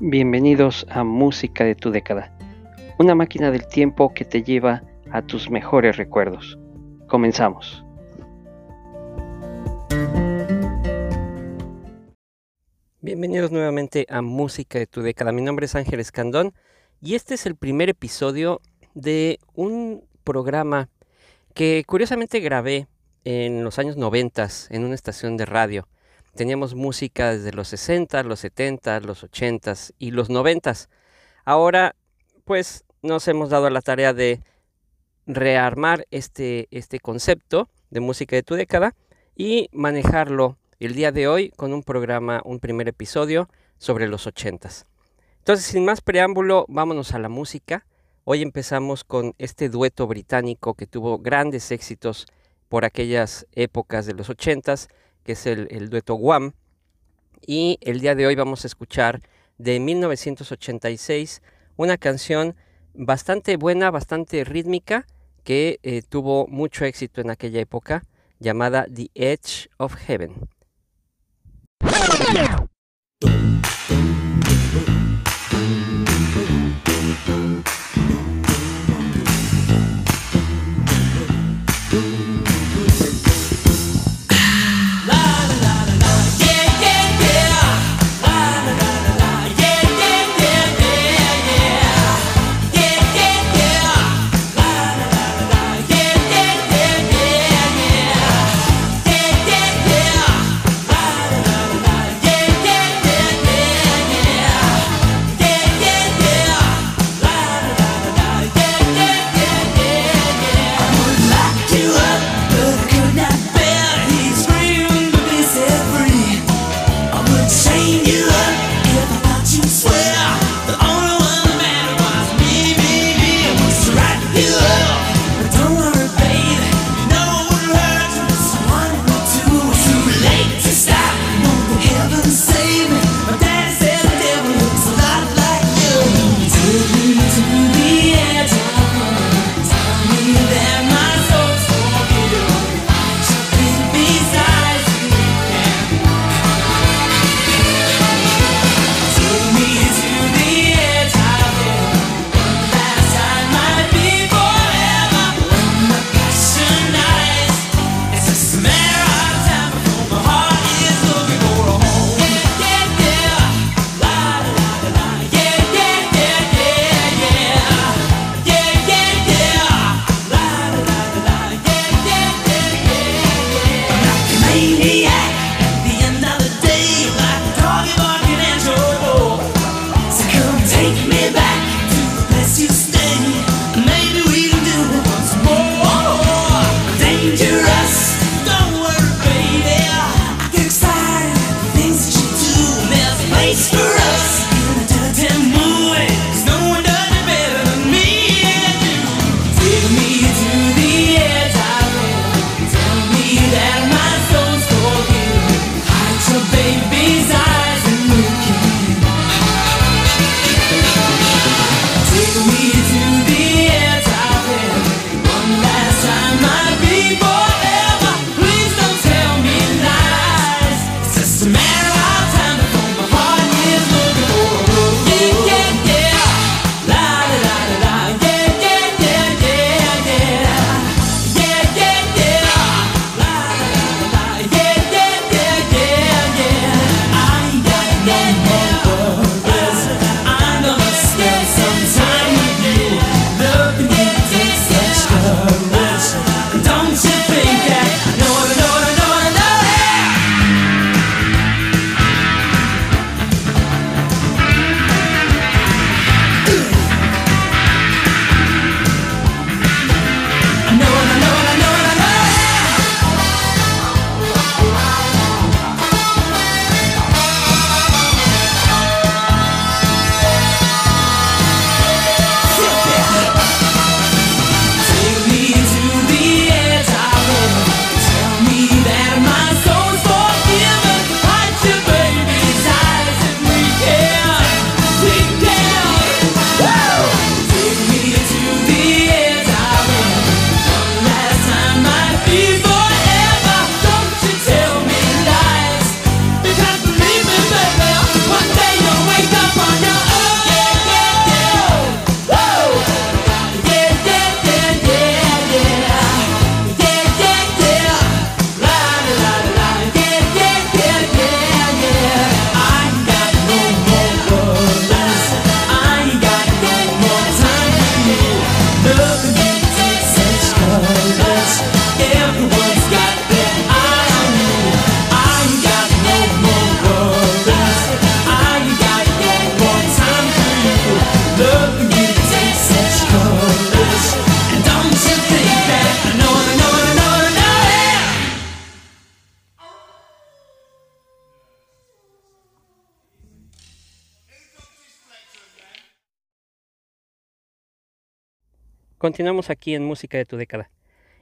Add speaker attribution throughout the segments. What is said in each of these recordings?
Speaker 1: Bienvenidos a Música de tu década, una máquina del tiempo que te lleva a tus mejores recuerdos. Comenzamos. Bienvenidos nuevamente a Música de tu década. Mi nombre es Ángel Escandón y este es el primer episodio de un programa que curiosamente grabé en los años 90 en una estación de radio Teníamos música desde los 60, los 70, los 80 y los 90. Ahora, pues, nos hemos dado la tarea de rearmar este, este concepto de música de tu década y manejarlo el día de hoy con un programa, un primer episodio sobre los 80. Entonces, sin más preámbulo, vámonos a la música. Hoy empezamos con este dueto británico que tuvo grandes éxitos por aquellas épocas de los 80 que es el, dueto Guam. Y el día de hoy vamos a escuchar de 1986 una canción bastante buena, bastante rítmica, que eh, tuvo mucho éxito en aquella época, llamada The Edge of Heaven.
Speaker 2: Continuamos aquí en Música de tu década.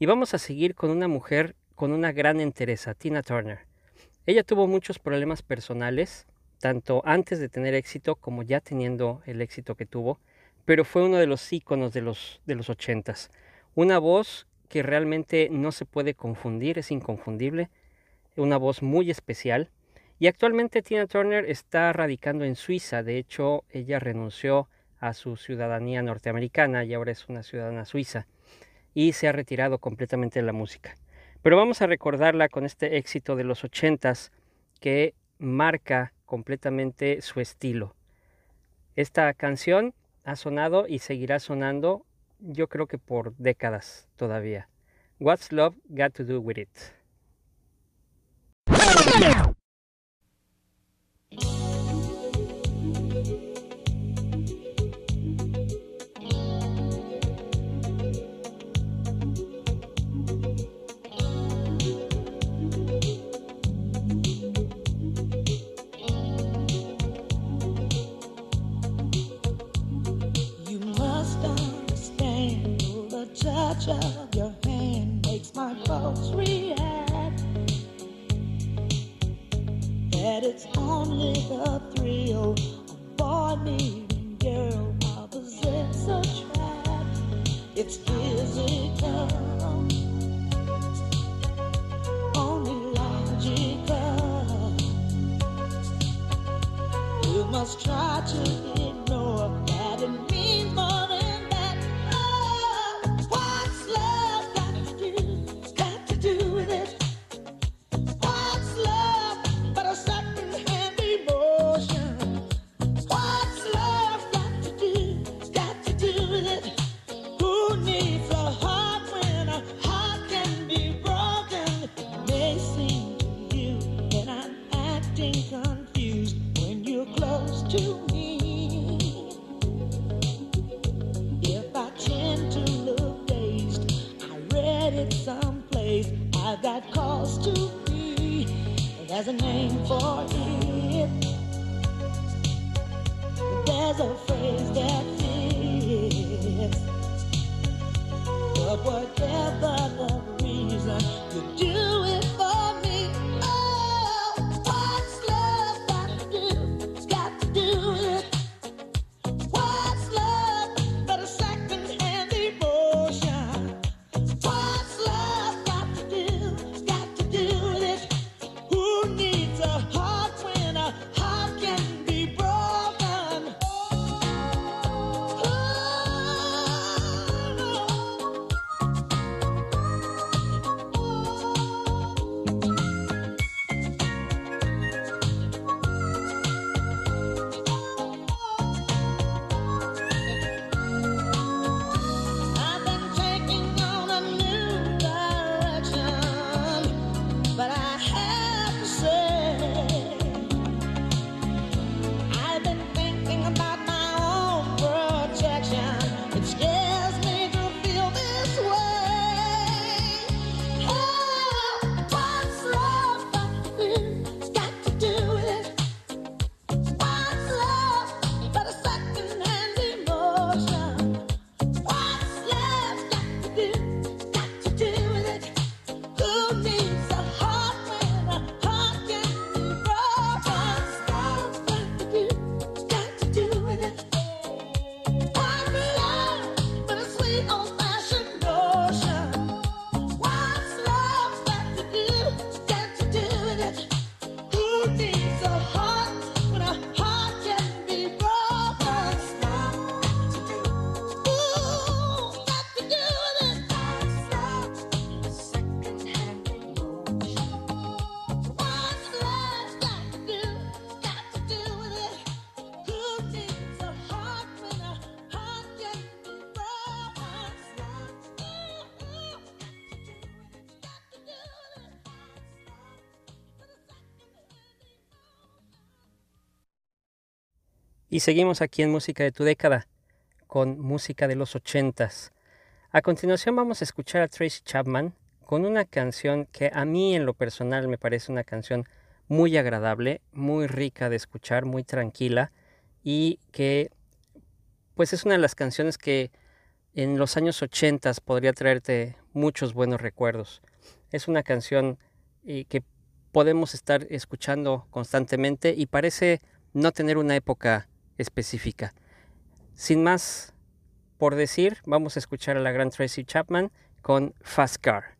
Speaker 2: Y vamos a seguir con una mujer con una gran entereza, Tina Turner. Ella tuvo muchos problemas personales, tanto antes de tener éxito como ya teniendo el éxito que tuvo, pero fue uno de los íconos de los, de los ochentas. Una voz que realmente no se puede confundir, es inconfundible, una voz muy especial. Y actualmente Tina Turner está radicando en Suiza, de hecho ella renunció a su ciudadanía norteamericana y ahora es una ciudadana suiza y se ha retirado completamente de la música. Pero vamos a recordarla con este éxito de los ochentas que marca completamente su estilo. Esta canción ha sonado y seguirá sonando yo creo que por décadas todavía. What's Love Got to Do With It? Y seguimos aquí en Música de tu década, con música de los ochentas. A continuación vamos a escuchar a Tracy Chapman con una canción que a mí en lo personal me parece una canción muy agradable, muy rica de escuchar, muy tranquila y que pues es una de las canciones que
Speaker 1: en los años 80 podría traerte muchos buenos recuerdos. Es una canción eh, que podemos estar escuchando constantemente y parece no tener una época específica. Sin más por decir, vamos a escuchar a la gran Tracy Chapman con Fast Car.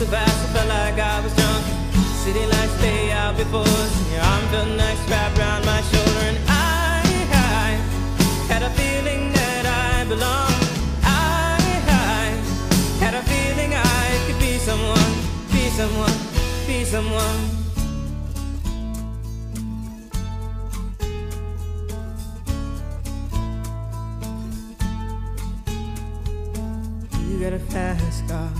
Speaker 3: So fast, I felt like I was drunk. City lights lay out before us, and your arm felt nice wrapped around my shoulder. And I, I had a feeling that I belonged. I, I had a feeling I could be someone, be someone, be someone. You got a fast car.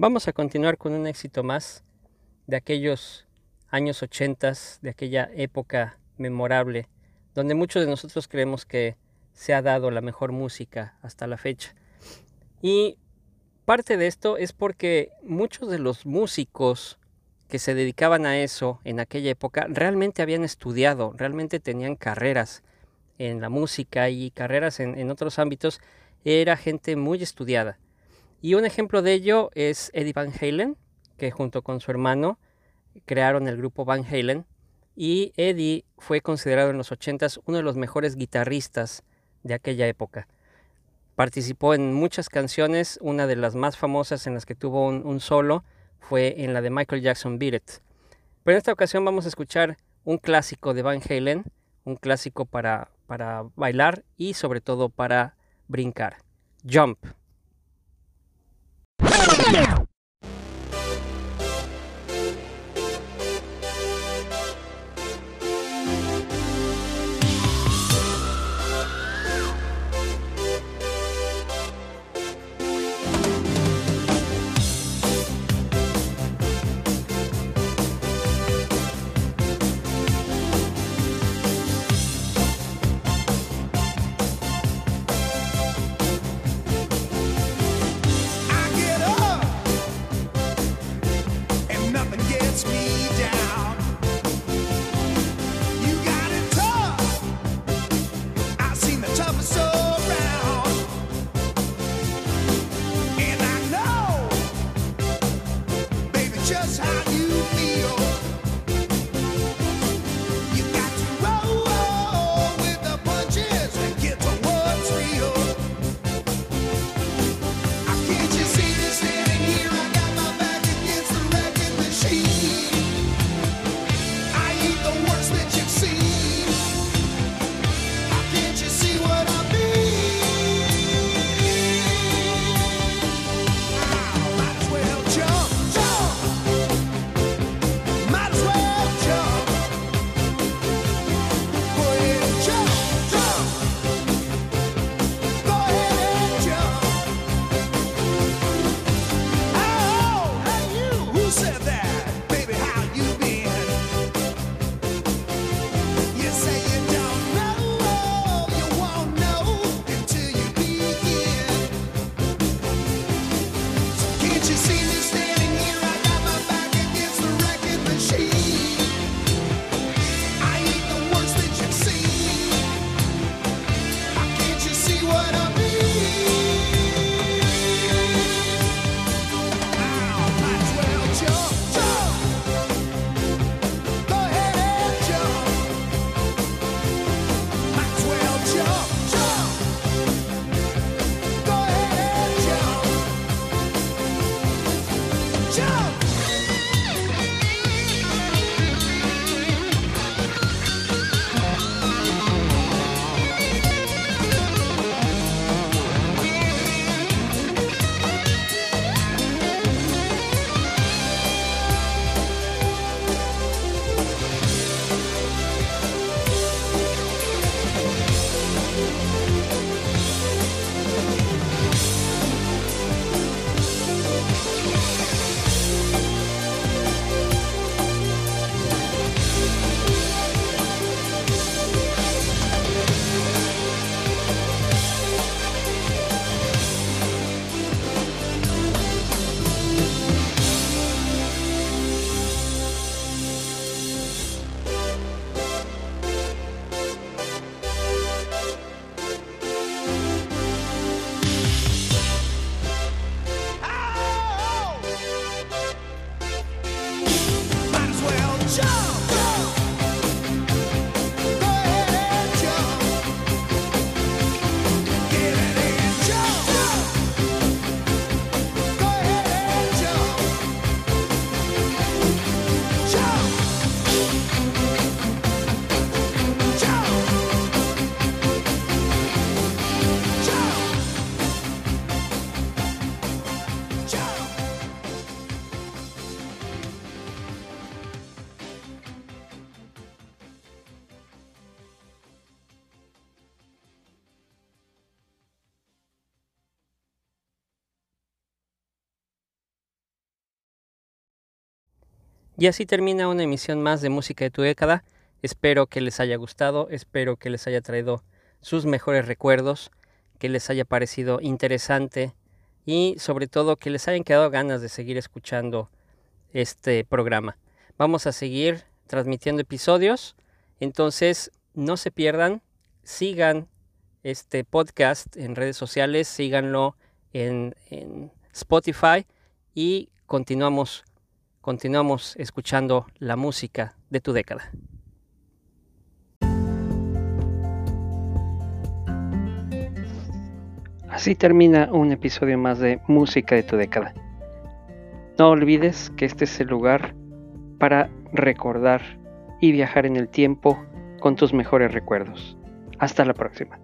Speaker 1: Vamos a continuar con un éxito más de aquellos años 80, de aquella época memorable, donde muchos de nosotros creemos que se ha dado la mejor música hasta la fecha. Y parte de esto es porque muchos de los músicos que se dedicaban a eso en aquella época realmente habían estudiado, realmente tenían carreras en la música y carreras en, en otros ámbitos, era gente muy estudiada. Y un ejemplo de ello es Eddie Van Halen, que junto con su hermano crearon el grupo Van Halen. Y Eddie fue considerado en los 80s uno de los mejores guitarristas de aquella época. Participó en muchas canciones, una de las más famosas en las que tuvo un, solo fue en la de Michael Jackson Beat. Pero en esta ocasión vamos a escuchar un clásico de Van Halen, un clásico para, para bailar y sobre todo para brincar. Jump. Now! Y así termina una emisión más de Música de tu década. Espero que les haya gustado, espero que les haya traído sus mejores recuerdos, que les haya parecido interesante y sobre todo que les hayan quedado ganas de seguir escuchando este programa. Vamos a seguir transmitiendo episodios, entonces no se pierdan, sigan este podcast en redes sociales, síganlo en, en Spotify y continuamos, continuamos escuchando la música de tu década. Así termina un episodio más de Música de tu década. No olvides que este es el lugar para recordar y viajar en el tiempo con tus mejores recuerdos. Hasta la próxima.